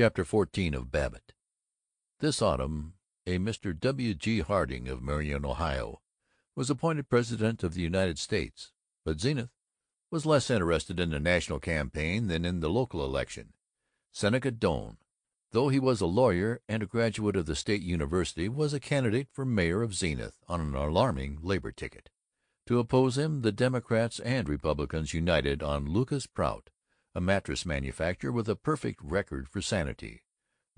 CHAPTER XIV of Babbitt This autumn a Mr. W. G. Harding, of Marion, Ohio, was appointed President of the United States, but Zenith was less interested in the national campaign than in the local election. Seneca Doane, though he was a lawyer and a graduate of the State University, was a candidate for mayor of Zenith on an alarming labor ticket. To oppose him the Democrats and Republicans united on Lucas Prout, a mattress manufacturer with a perfect record for sanity.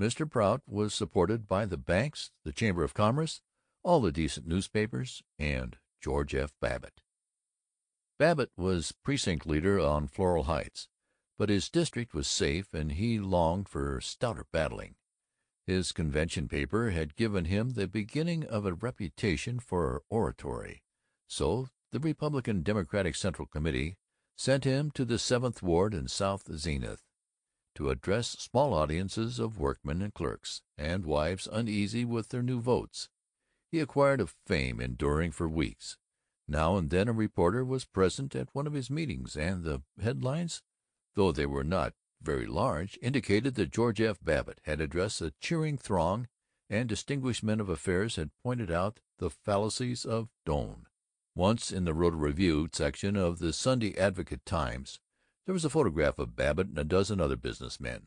Mr. Prout was supported by the banks, the Chamber of Commerce, all the decent newspapers, and George F. Babbitt. Babbitt was precinct leader on Floral Heights, but his district was safe and he longed for stouter battling. His convention paper had given him the beginning of a reputation for oratory, so the Republican Democratic Central Committee sent him to the Seventh Ward in South Zenith to address small audiences of workmen and clerks and wives uneasy with their new votes. He acquired a fame enduring for weeks. Now and then a reporter was present at one of his meetings, and the headlines, though they were not very large, indicated that George F. Babbitt had addressed a cheering throng and distinguished men of affairs had pointed out the fallacies of Doane. Once, in the rotogravure section of the Sunday Advocate Times, there was a photograph of Babbitt and a dozen other business men,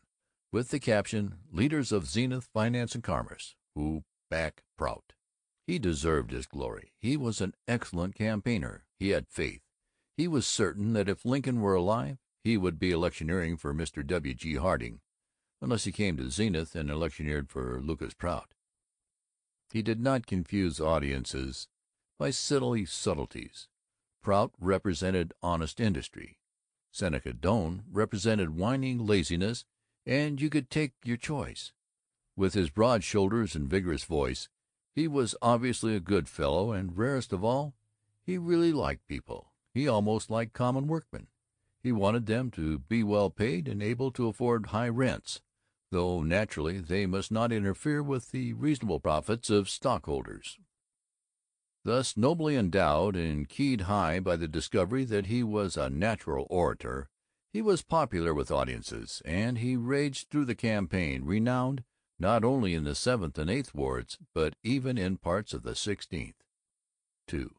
with the caption, "Leaders of Zenith Finance and Commerce Who Back Prout." He deserved his glory. He was an excellent campaigner. He had faith. He was certain that if Lincoln were alive he would be electioneering for Mr. W. G. Harding, unless he came to Zenith and electioneered for Lucas Prout. He did not confuse audiences by silly subtleties. Prout represented honest industry. Seneca Doane represented whining laziness, and you could take your choice. With his broad shoulders and vigorous voice, he was obviously a good fellow, and, rarest of all, he really liked people. He almost liked common workmen. He wanted them to be well paid and able to afford high rents, though naturally they must not interfere with the reasonable profits of stockholders. Thus nobly endowed and keyed high by the discovery that he was a natural orator, he was popular with audiences, and he raged through the campaign, renowned not only in the Seventh and Eighth Wards, but even in parts of the Sixteenth. II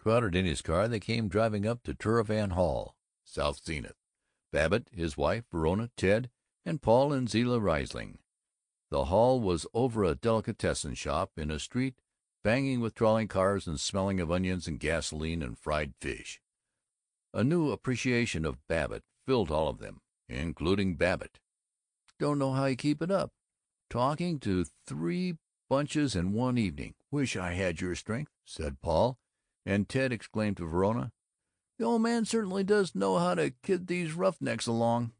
Crowded in his car, they came driving up to Turnverein Hall, South Zenith, Babbitt, his wife, Verona, Ted, and Paul and Zilla Riesling. The hall was over a delicatessen shop in a street banging with trolley cars and smelling of onions and gasoline and fried fish. A new appreciation of Babbitt filled all of them, including Babbitt. "Don't know how you keep it up. Talking to three bunches in one evening. Wish I had your strength," said Paul, and Ted exclaimed to Verona, "The old man certainly does know how to kid these roughnecks along."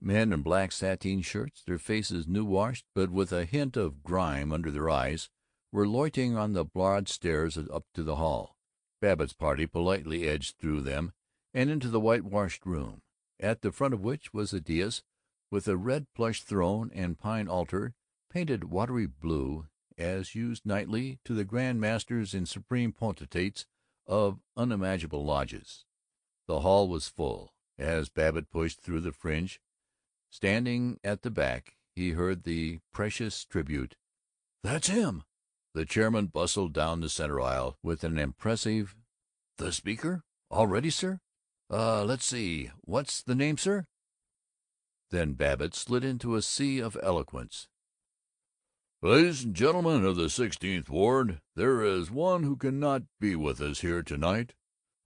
Men in black sateen shirts, their faces new washed but with a hint of grime under their eyes, were loitering on the broad stairs up to the hall. Babbitt's party politely edged through them and into the whitewashed room, at the front of which was a dais with a red plush throne and pine altar painted watery blue, as used nightly to the grand masters and supreme potentates of unimaginable lodges. The hall was full. As Babbitt pushed through the fringe, standing at the back, he heard the precious tribute, "That's him!" The chairman bustled down the center aisle with an impressive, "The Speaker? All ready, sir? Uh, let's see, what's the name, sir?" Then Babbitt slid into a sea of eloquence. "Ladies and gentlemen of the Sixteenth Ward, there is one who cannot be with us here to night,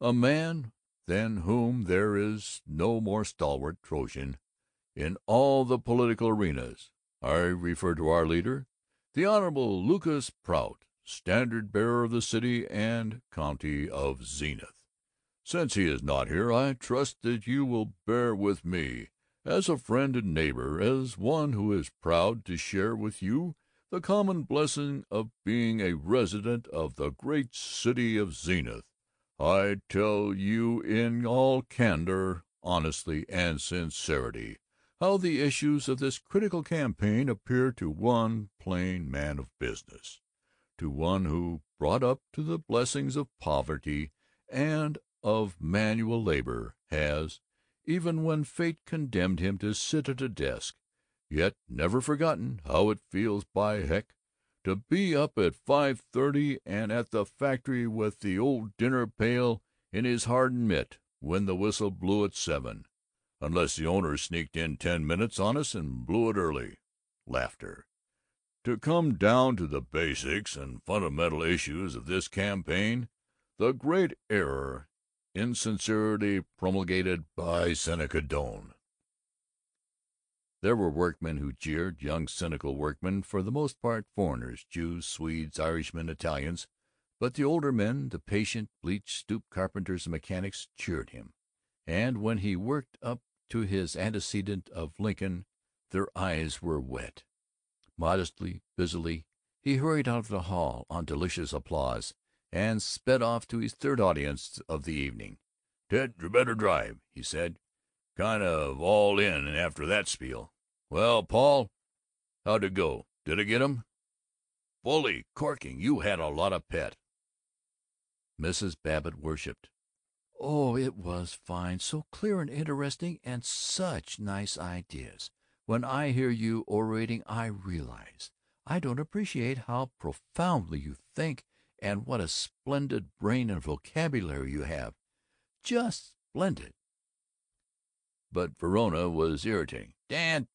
a man than whom there is no more stalwart Trojan in all the political arenas. I refer to our leader, the Honorable Lucas Prout, standard bearer of the city and county of Zenith. Since he is not here, I trust that you will bear with me, as a friend and neighbor, as one who is proud to share with you the common blessing of being a resident of the great city of Zenith. I tell you in all candor, honesty, and sincerity how the issues of this critical campaign appear to one plain man of business, to one who, brought up to the blessings of poverty and of manual labor, has, even when fate condemned him to sit at a desk yet never forgotten how it feels, by heck, to be up at five thirty and at the factory with the old dinner pail in his hardened mitt when the whistle blew at seven unless the owner sneaked in ten minutes on us and blew it early. Laughter. To come down to the basics and fundamental issues of this campaign, the great error insincerely promulgated by Seneca Doane. There were workmen who jeered, young cynical workmen, for the most part foreigners, Jews, Swedes, Irishmen, Italians, but the older men, the patient, bleached, stooped carpenters and mechanics, cheered him, and when he worked up to his antecedent of Lincoln their eyes were wet. Modestly, busily, he hurried out of the hall on delicious applause, and sped off to his third audience of the evening. "Ted, you better drive," he said. "Kind of all in after that spiel. Well, Paul, how'd it go? Did I get 'em?" "Bully! Corking! You had a lot of pep." Mrs. Babbitt worshiped. "Oh, it was fine! So clear and interesting, and such nice ideas. When I hear you orating I realize I don't appreciate how profoundly you think, and what a splendid brain and vocabulary you have. Just splendid!" But Verona was irritating. "Dad,"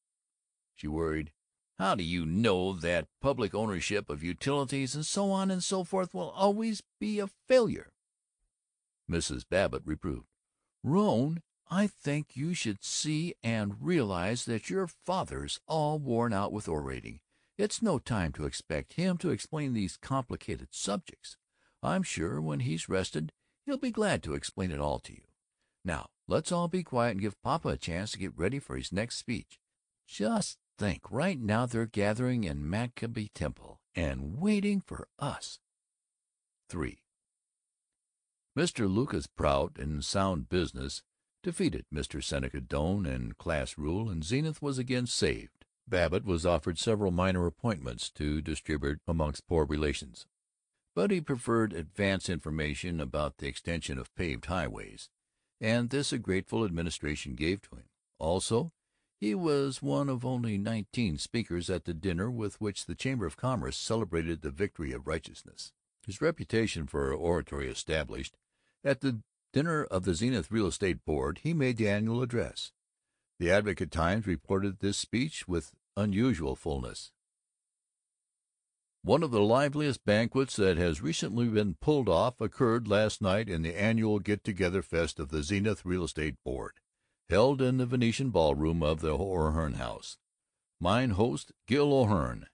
she worried, "how do you know that public ownership of utilities and so on and so forth will always be a failure?" Mrs. Babbitt reproved, "Rone, I think you should see and realize that your father's all worn out with orating. It's no time to expect him to explain these complicated subjects. I'm sure when he's rested he'll be glad to explain it all to you. Now let's all be quiet and give Papa a chance to get ready for his next speech. Just think, right now they're gathering in Maccabee Temple, and waiting for us!" III Mr. Lucas Prout, in sound business, defeated Mr. Seneca Doane in class rule, and Zenith was again saved. Babbitt was offered several minor appointments to distribute amongst poor relations, but he preferred advance information about the extension of paved highways, and this a grateful administration gave to him. Also, he was one of only nineteen speakers at the dinner with which the Chamber of Commerce celebrated the victory of righteousness. His reputation for oratory established, at the dinner of the Zenith Real Estate Board he made the annual address. The Advocate-Times reported this speech with unusual fullness. One of the liveliest banquets that has recently been pulled off occurred last night in the annual Get Together Fest of the Zenith Real Estate Board, held in the Venetian ballroom of the O'Hearn House. Mine host, Gil O'Hearn,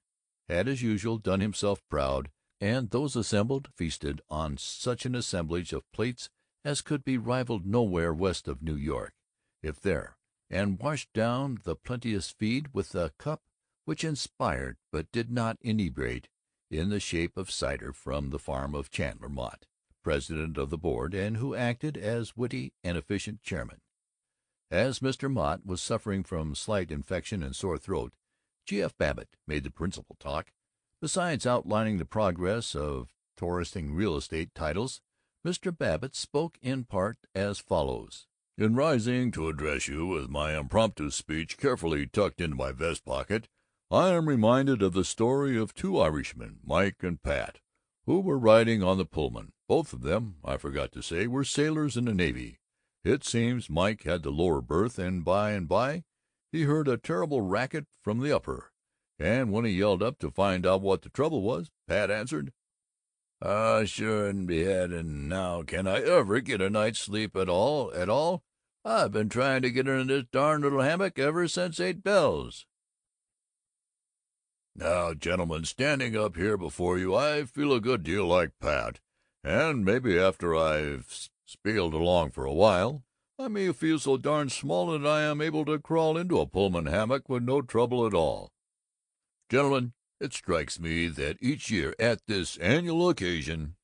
had as usual done himself proud and those assembled feasted on such an assemblage of plates as could be rivaled nowhere west of New York, if there, and washed down the plenteous feed with a cup which inspired but did not inebriate, in the shape of cider from the farm of Chandler Mott, president of the board, and who acted as witty and efficient chairman. As Mr. Mott was suffering from slight infection and sore throat, G. F. Babbitt made the principal talk. Besides outlining the progress of Torrensing real estate titles, Mr. Babbitt spoke in part as follows: "In rising to address you with my impromptu speech carefully tucked into my vest pocket, I am reminded of the story of two Irishmen, Mike and Pat, who were riding on the Pullman. Both of them, I forgot to say, were sailors in the Navy. It seems Mike had the lower berth, and by and by he heard a terrible racket from the upper. And when he yelled up to find out what the trouble was, Pat answered, "I shouldn't be heading now can I ever get a night's sleep at all at all? I've been trying to get into this darn little hammock ever since eight bells." Now, gentlemen, standing up here before you, I feel a good deal like Pat, and maybe after I've spieled along for a while, I may feel so darn small that I am able to crawl into a Pullman hammock with no trouble at all. Gentlemen, it strikes me that each year at this annual occasion,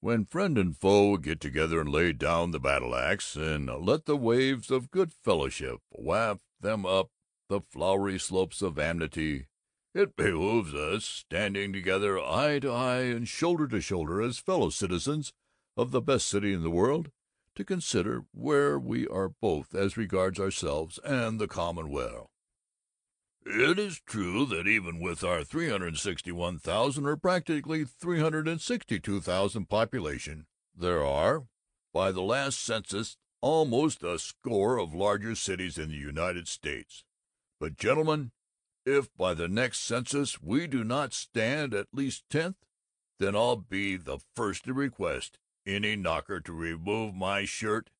when friend and foe get together and lay down the battle ax and let the waves of good fellowship waft them up the flowery slopes of amity, it behooves us, standing together eye to eye and shoulder to shoulder as fellow citizens of the best city in the world, to consider where we are both as regards ourselves and the common weal. It is true that even with our 361,000 or practically 362,000 population, there are, by the last census, almost a score of larger cities in the United States. But, gentlemen, if by the next census we do not stand at least tenth, then I'll be the first to request any knocker to remove my shirt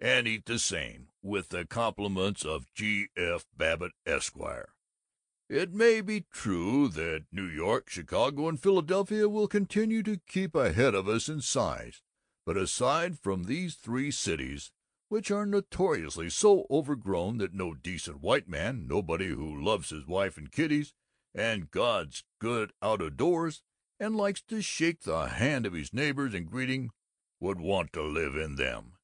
and eat the same, with the compliments of G. F. Babbitt, Esquire. It may be true that New York, Chicago, and Philadelphia will continue to keep ahead of us in size, but aside from these three cities, which are notoriously so overgrown that no decent white man, nobody who loves his wife and kiddies and God's good out o' doors and likes to shake the hand of his neighbors in greeting, would want to live in them.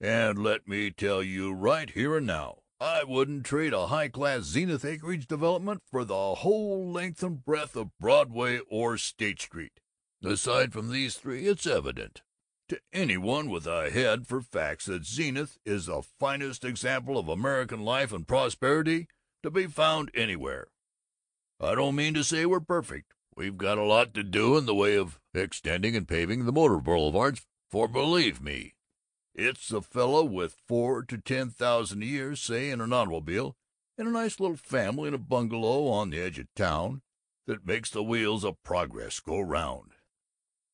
And let me tell you right here and now, I wouldn't trade a high class Zenith acreage development for the whole length and breadth of Broadway or State Street. Aside from these three, it's evident to anyone with a head for facts that Zenith is the finest example of American life and prosperity to be found anywhere. I don't mean to say we're perfect. We've got a lot to do in the way of extending and paving the motor boulevards, for believe me, it's the fellow with four to ten thousand a year, say, in an automobile, and a nice little family in a bungalow on the edge of town, that makes the wheels of progress go round.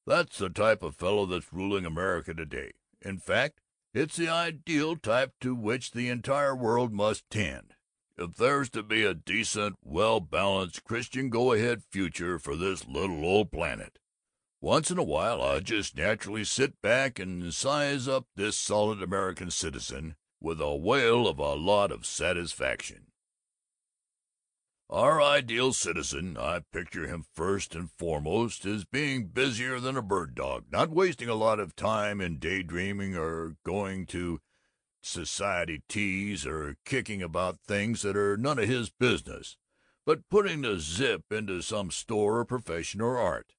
That's the type of fellow that's ruling America today. In fact, it's the ideal type to which the entire world must tend. If there's to be a decent, well balanced, Christian go ahead future for this little old planet, once in a while I just naturally sit back and size up this solid American citizen with a whale of a lot of satisfaction. Our ideal citizen, I picture him first and foremost as being busier than a bird dog, not wasting a lot of time in daydreaming or going to society teas or kicking about things that are none of his business, but putting the zip into some store or profession or art.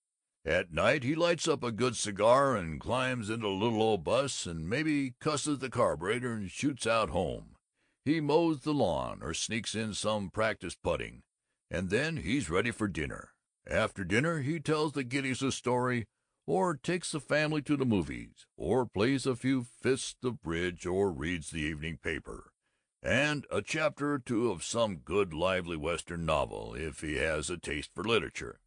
At night he lights up a good cigar and climbs into a little old bus and maybe cusses the carburetor and shoots out home. He mows the lawn, or sneaks in some practice putting, and then he's ready for dinner. After dinner he tells the kiddies a story, or takes the family to the movies, or plays a few fists of bridge, or reads the evening paper, and a chapter or two of some good lively Western novel, if he has a taste for literature.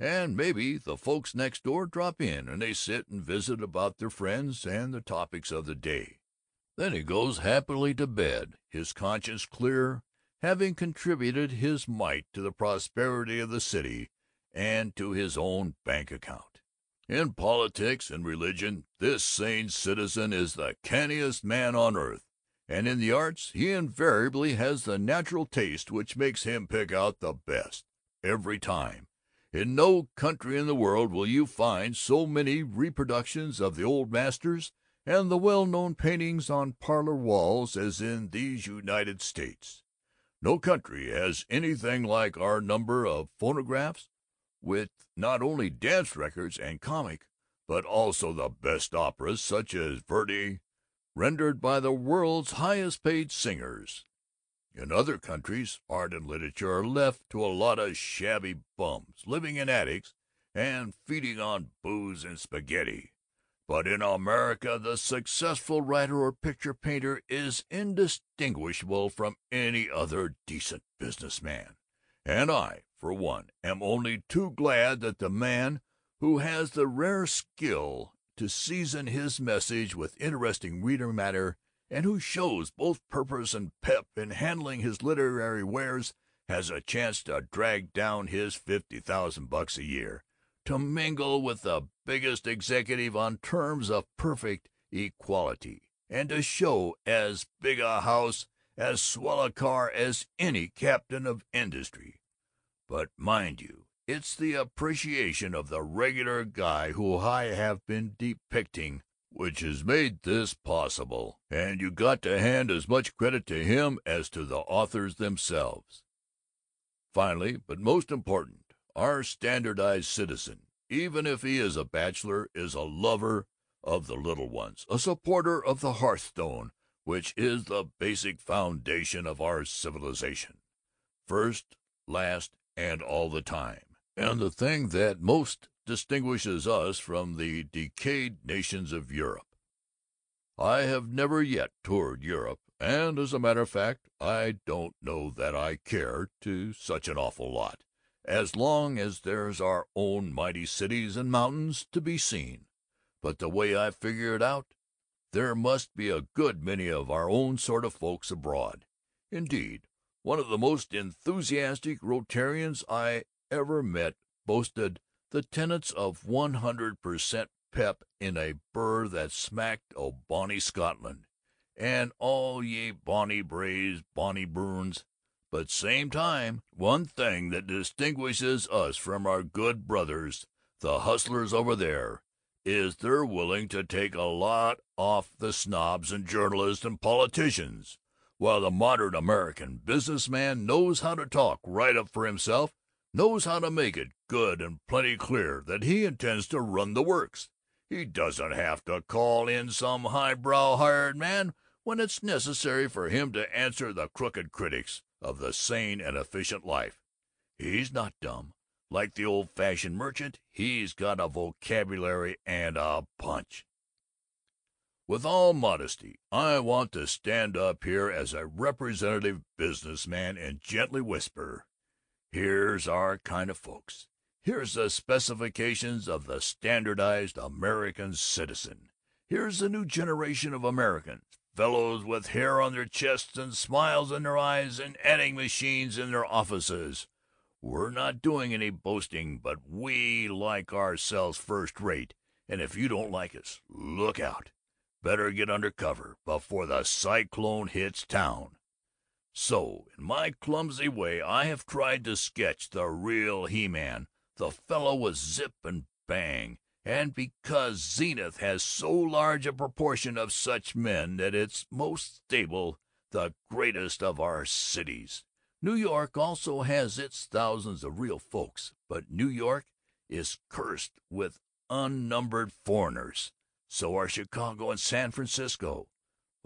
And maybe the folks next door drop in, and they sit and visit about their friends and the topics of the day. Then he goes happily to bed, his conscience clear, having contributed his mite to the prosperity of the city and to his own bank account. In politics and religion this sane citizen is the canniest man on earth, and in the arts he invariably has the natural taste which makes him pick out the best, every time. In no country in the world will you find so many reproductions of the old masters and the well-known paintings on parlor walls as in these United States. No country has anything like our number of phonographs, with not only dance records and comic, but also the best operas, such as Verdi, rendered by the world's highest paid singers. In other countries, art and literature are left to a lot of shabby bums, living in attics and feeding on booze and spaghetti. But in America the successful writer or picture painter is indistinguishable from any other decent business man. And I, for one, am only too glad that the man who has the rare skill to season his message with interesting reader matter, and who shows both purpose and pep in handling his literary wares, has a chance to drag down his fifty thousand bucks a year to mingle with the biggest executive on terms of perfect equality, and to show as big a house, as swell a car as any captain of industry. But mind you, it's the appreciation of the regular guy who I have been depicting which has made this possible, and you got to hand as much credit to him as to the authors themselves. Finally, but most important, our standardized citizen, even if he is a bachelor, is a lover of the little ones, a supporter of the hearthstone, which is the basic foundation of our civilization. First, last, and all the time, and the thing that most distinguishes us from the decayed nations of Europe. I have never yet toured Europe, and as a matter of fact I don't know that I care to such an awful lot, as long as there's our own mighty cities and mountains to be seen, but the way I figure it out, there must be a good many of our own sort of folks abroad. Indeed, one of the most enthusiastic Rotarians I ever met boasted the tenets of one hundred per cent pep in a burr that smacked o' bonny Scotland, and all ye bonny braes, bonny burns, but same time, one thing that distinguishes us from our good brothers the hustlers over there is they're willing to take a lot off the snobs and journalists and politicians, while the modern American business man knows how to talk right up for himself, knows how to make it good and plenty clear that he intends to run the works. He doesn't have to call in some highbrow hired man when it's necessary for him to answer the crooked critics of the sane and efficient life. He's not dumb, like the old fashioned merchant. He's got a vocabulary and a punch. With all modesty, I want to stand up here as a representative business man and gently whisper, Here's our kind of folks. Here's the specifications of the standardized American citizen. Here's the new generation of Americans, fellows with hair on their chests and smiles in their eyes and adding machines in their offices. We're not doing any boasting, but we like ourselves first rate, and if you don't like us, look out. Better get under cover before the cyclone hits town. So, in my clumsy way, I have tried to sketch the real He-Man the fellow with zip and bang, and because Zenith has so large a proportion of such men that it's most stable, the greatest of our cities. New York also has its thousands of real folks, but New York is cursed with unnumbered foreigners. So are Chicago and San Francisco.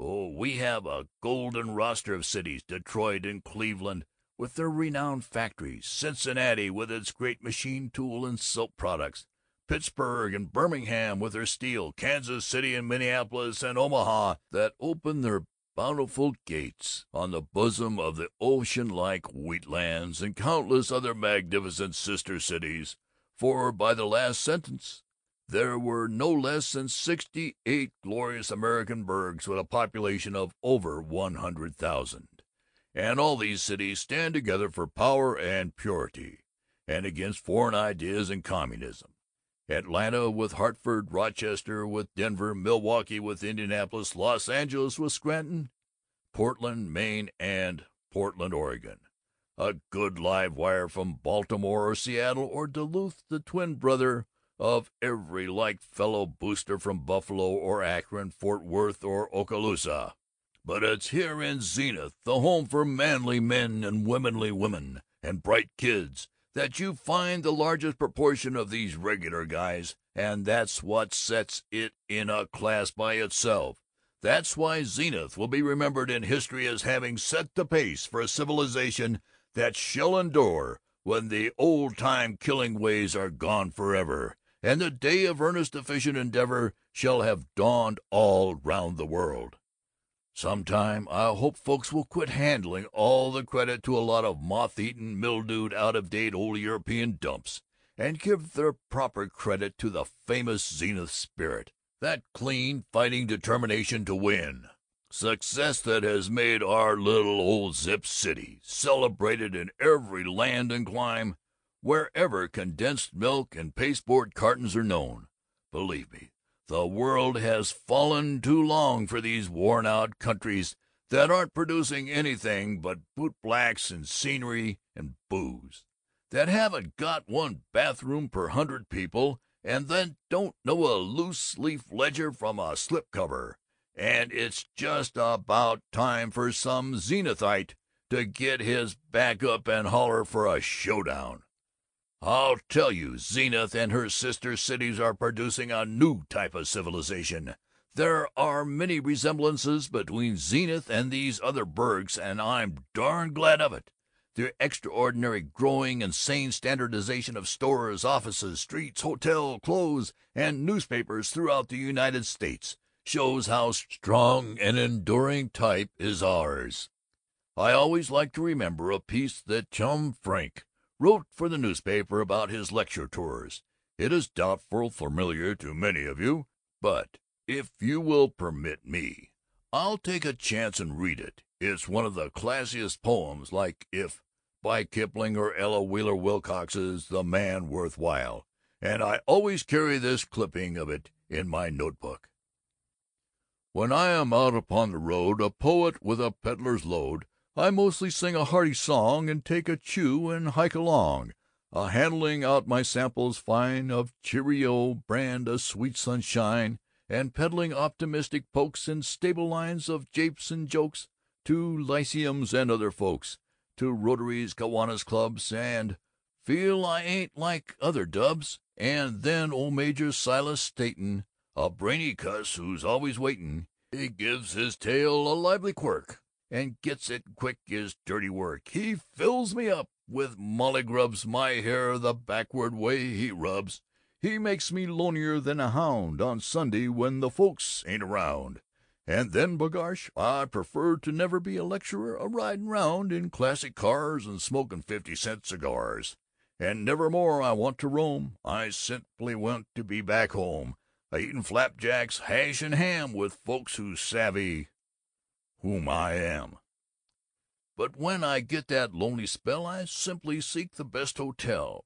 Oh, we have a golden roster of cities, Detroit and Cleveland, with their renowned factories, Cincinnati with its great machine tool and soap products, Pittsburgh and Birmingham with their steel, Kansas City and Minneapolis and Omaha that open their bountiful gates on the bosom of the ocean like wheatlands, and countless other magnificent sister cities, for by the last census there were no less than sixty eight glorious American burgs with a population of over one hundred thousand. And all these cities stand together for power and purity, and against foreign ideas and communism. Atlanta with Hartford, Rochester with Denver, Milwaukee with Indianapolis, Los Angeles with Scranton, Portland, Maine, and Portland, Oregon. A good live wire from Baltimore or Seattle or Duluth, the twin brother of every like fellow booster from Buffalo or Akron, Fort Worth or Oskaloosa. But it's here in Zenith, the home for manly men and womanly women and bright kids, that you find the largest proportion of these regular guys, and that's what sets it in a class by itself. That's why Zenith will be remembered in history as having set the pace for a civilization that shall endure when the old time killing ways are gone forever, and the day of earnest efficient endeavor shall have dawned all round the world. Sometime I hope folks will quit handing all the credit to a lot of moth-eaten, mildewed, out-of-date old European dumps, and give their proper credit to the famous Zenith spirit, that clean, fighting determination to win. Success that has made our little old Zip City celebrated in every land and clime wherever condensed milk and pasteboard cartons are known. Believe me, the world has fallen too long for these worn out countries that aren't producing anything but bootblacks and scenery and booze, that haven't got one bathroom per hundred people, and that don't know a loose leaf ledger from a slip cover. And it's just about time for some Zenithite to get his back up and holler for a showdown. I'll tell you, Zenith and her sister cities are producing a new type of civilization. There are many resemblances between Zenith and these other burgs, and I'm darn glad of it. the extraordinary growing and sane standardization of stores, offices, streets, hotels, clothes, and newspapers throughout the United States shows how strong and enduring type is ours. I always like to remember a piece that Chum Frink wrote for the newspaper about his lecture tours. It is doubtless familiar to many of you, but if you will permit me, I'll take a chance and read it. It's one of the classiest poems, like if by Kipling or Ella Wheeler Wilcox's The Man Worth While, and I always carry this clipping of it in my notebook. When I am out upon the road, a poet with a peddler's load, I mostly sing a hearty song and take a chew and hike along, a handling out my samples fine of Cheerio brand of Sweet Sunshine, and peddling optimistic pokes and stable lines of japes and jokes to lyceums and other folks, to Rotaries, Kiwanis Clubs, and feel I ain't like other dubs. And then old Major Silas Staton, a brainy cuss who's always waitin', he gives his tail a lively quirk, and gets it quick is dirty work. He fills me up with mollygrubs, my hair the backward way he rubs. He makes me lonelier than a hound on Sunday when the folks ain't around. And then, b'gosh, I prefer to never be a lecturer a riding round in classic cars and smoking fifty cent cigars. And nevermore I want to roam, I simply want to be back home, a eatin' flapjacks, hash, and ham with folks who savvy whom I am. But when I get that lonely spell I simply seek the best hotel,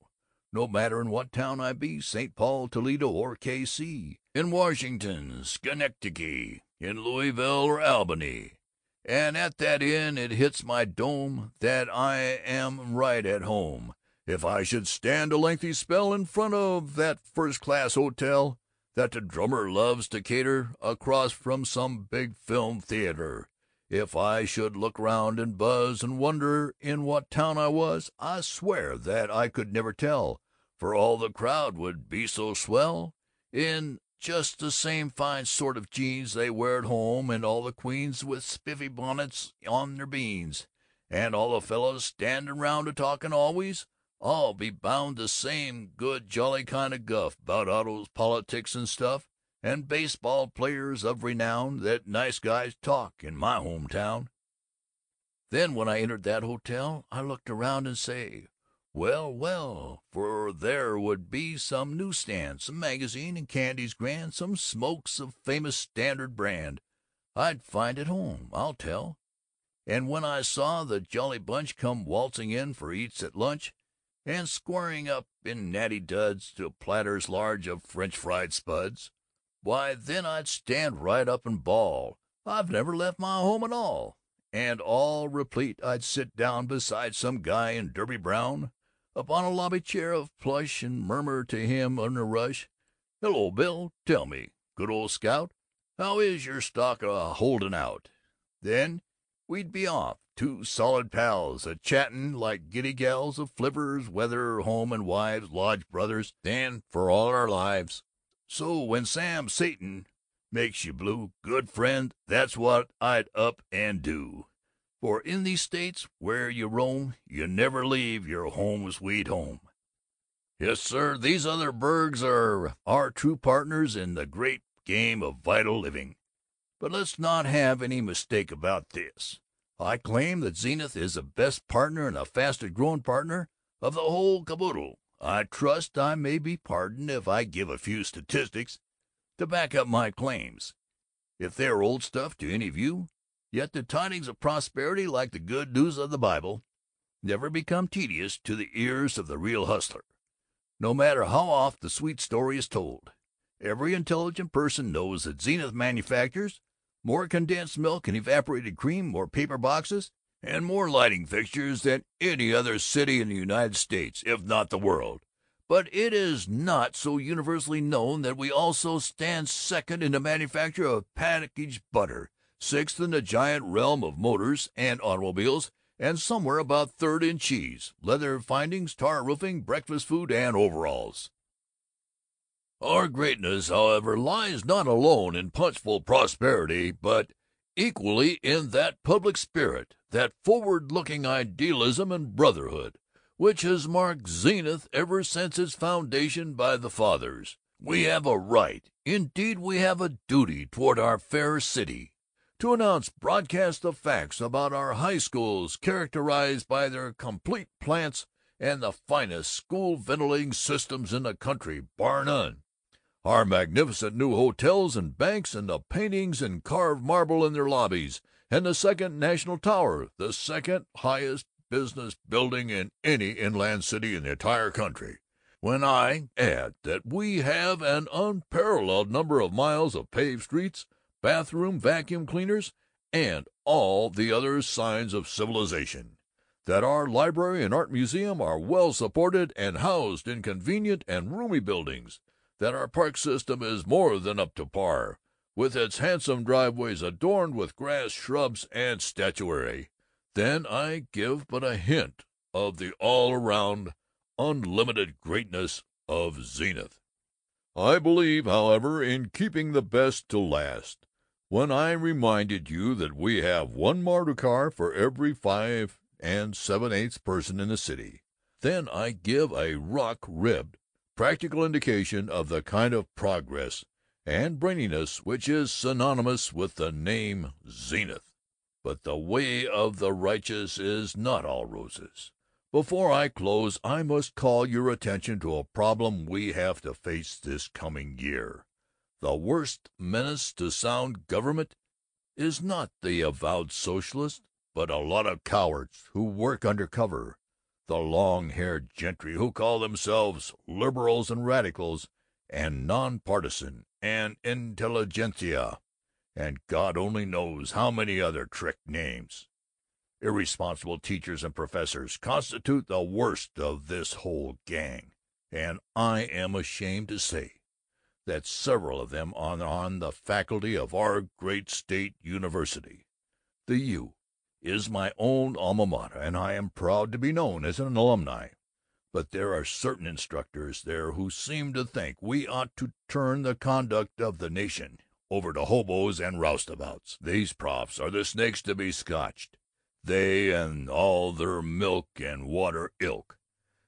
no matter in what town I be, St. Paul, Toledo, or K.C., in Washington, Schenectady in Louisville or Albany, and at that inn it hits my dome that I am right at home. If I should stand a lengthy spell in front of that first class hotel that the drummer loves to cater across from some big film theater, if I should look round and buzz and wonder in what town I was, I swear that I could never tell, for all the crowd would be so swell. In just the same fine sort of jeans they wear at home, and all the queens with spiffy bonnets on their beans, and all the fellows standing round a talking always, all be bound the same good jolly kind of guff about autos, politics, and stuff, and baseball players of renown that nice guys talk in my home town. Then when I entered that hotel, I looked around and say, well, well, for there would be some newsstand, some magazine and candies grand, some smokes of famous standard brand. I'd find at home, I'll tell. And when I saw the jolly bunch come waltzing in for eats at lunch, and squaring up in natty duds to platters large of French fried spuds, why, then I'd stand right up and bawl, "I've never left my home at all!" And all replete I'd sit down beside some guy in derby brown upon a lobby chair of plush, and murmur to him in a rush, "Hello, Bill, tell me, good old scout, how is your stock uh, a holdin' out?" Then we'd be off, two solid pals, a chattin' like giddy gals of flivvers, weather, home and wives, lodge brothers, then for all our lives. So when Sam Satan makes you blue, good friend, that's what I'd up and do. For in these States where you roam, you never leave your home sweet home. Yes, sir, these other burgs are our true partners in the great game of vital living. But let's not have any mistake about this. I claim that Zenith is the best partner and the fastest growing partner of the whole caboodle. I trust I may be pardoned if I give a few statistics to back up my claims. If they are old stuff to any of you, Yet the tidings of prosperity, like the good news of the Bible, never become tedious to the ears of the real hustler, no matter how oft the sweet story is told. Every intelligent person knows that Zenith manufactures more condensed milk and evaporated cream, more paper boxes, and more lighting fixtures than any other city in the United States, if not the world. But it is not so universally known that we also stand second in the manufacture of packaged butter sixth in the giant realm of motors and automobiles, and somewhere about third in cheese, leather findings, tar roofing, breakfast food, and overalls. Our greatness, however, lies not alone in punchful prosperity, but equally in that public spirit, that forward-looking idealism and brotherhood which has marked Zenith ever since its foundation by the Fathers. We have a right, indeed we have a duty toward our fair city, to announce broadcast the facts about our high schools characterized by their complete plants and the finest school ventilating systems in the country, bar none our magnificent new hotels and banks, and the paintings in carved marble in their lobbies, and the second National Tower, the second highest business building in any inland city in the entire country, when I add that we have an unparalleled number of miles of paved streets, bathroom vacuum cleaners, and all the other signs of civilization, that our library and art museum are well supported and housed in convenient and roomy buildings, that our park system is more than up to par, with its handsome driveways adorned with grass, shrubs, and statuary, then I give but a hint of the all around, unlimited greatness of Zenith. I believe, however, in keeping the best to last. When I reminded you that we have one motor car for every five and seven eighths person in the city, then I give a rock ribbed practical indication of the kind of progress and braininess which is synonymous with the name Zenith. But the way of the righteous is not all roses. Before I close, I must call your attention to a problem we have to face this coming year. The worst menace to sound government is not the avowed socialist, but a lot of cowards who work under cover the long-haired gentry who call themselves liberals and radicals and non-partisan and intelligentsia, and God only knows how many other trick names. Irresponsible teachers and professors constitute the worst of this whole gang, and I am ashamed to say that several of them are on the faculty of our great state university. The U is my own alma mater, and I am proud to be known as an alumni. But there are certain instructors there who seem to think we ought to turn the conduct of the nation over to hoboes and roustabouts. These profs are the snakes to be scotched, they and all their milk and water ilk.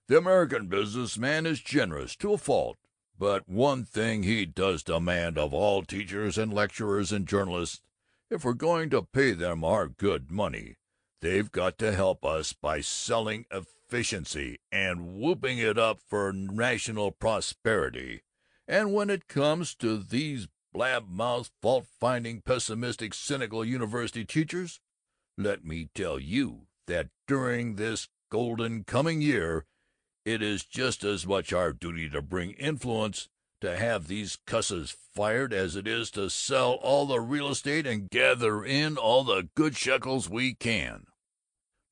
The American business man is generous to a fault, but one thing he does demand of all teachers and lecturers and journalists if we're going to pay them our good money, they've got to help us by selling efficiency and whooping it up for national prosperity. And when it comes to these blab-mouthed, fault-finding, pessimistic, cynical university teachers, let me tell you that during this golden coming year it is just as much our duty to bring influence to have these cusses fired as it is to sell all the real estate and gather in all the good shekels we can.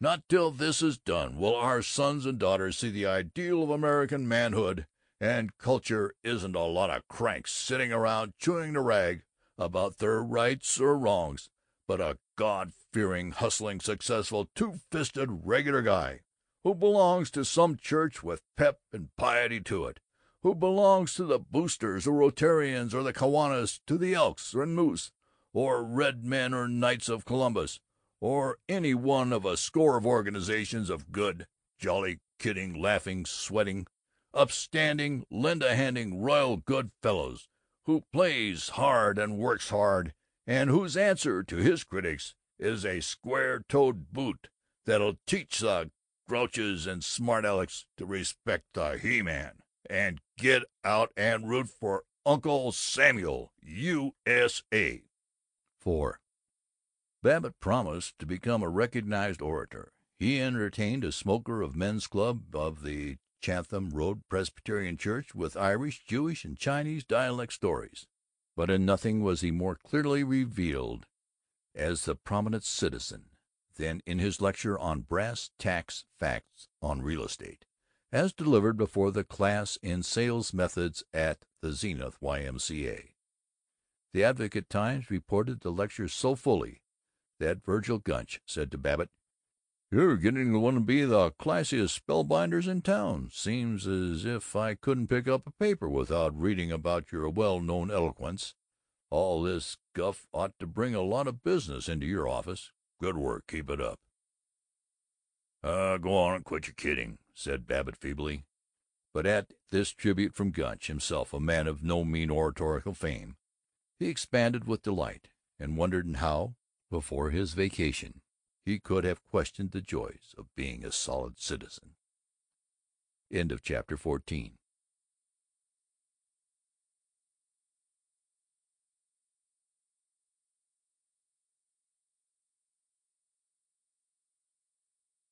Not till this is done will our sons and daughters see the ideal of American manhood. And culture isn't a lot of cranks sitting around chewing the rag about their rights or wrongs, but a God-fearing, hustling, successful, two-fisted, regular guy who belongs to some church with pep and piety to it who belongs to the Boosters or Rotarians or the Kiwanis, to the Elks and Moose, or Red Men or Knights of Columbus, or any one of a score of organizations of good, jolly, kidding, laughing, sweating, upstanding, lend-a-handing, royal good fellows, who plays hard and works hard, and whose answer to his critics is a square-toed boot that'll teach the grouches and smart Alecks to respect the He-Man and get out and root for Uncle Samuel, U.S.A. 4. Babbitt promised to become a recognized orator. He entertained a smoker of men's club of the Chatham Road Presbyterian Church with Irish, Jewish, and Chinese dialect stories. But in nothing was he more clearly revealed as the prominent citizen than in his lecture on brass tacks facts on real estate as delivered before the class in sales methods at the Zenith Y.M.C.A. The Advocate-Times reported the lecture so fully that Vergil Gunch said to Babbitt, "You're getting to want to be the classiest spellbinders in town. Seems as if I couldn't pick up a paper without reading about your well-known eloquence. All this guff ought to bring a lot of business into your office. Good work. Keep it up." "Oh, go on and quit your kidding," said Babbitt feebly. But at this tribute from Gunch, himself a man of no mean oratorical fame, he expanded with delight, and wondered how, before his vacation, he could have questioned the joys of being a solid citizen. CHAPTER XV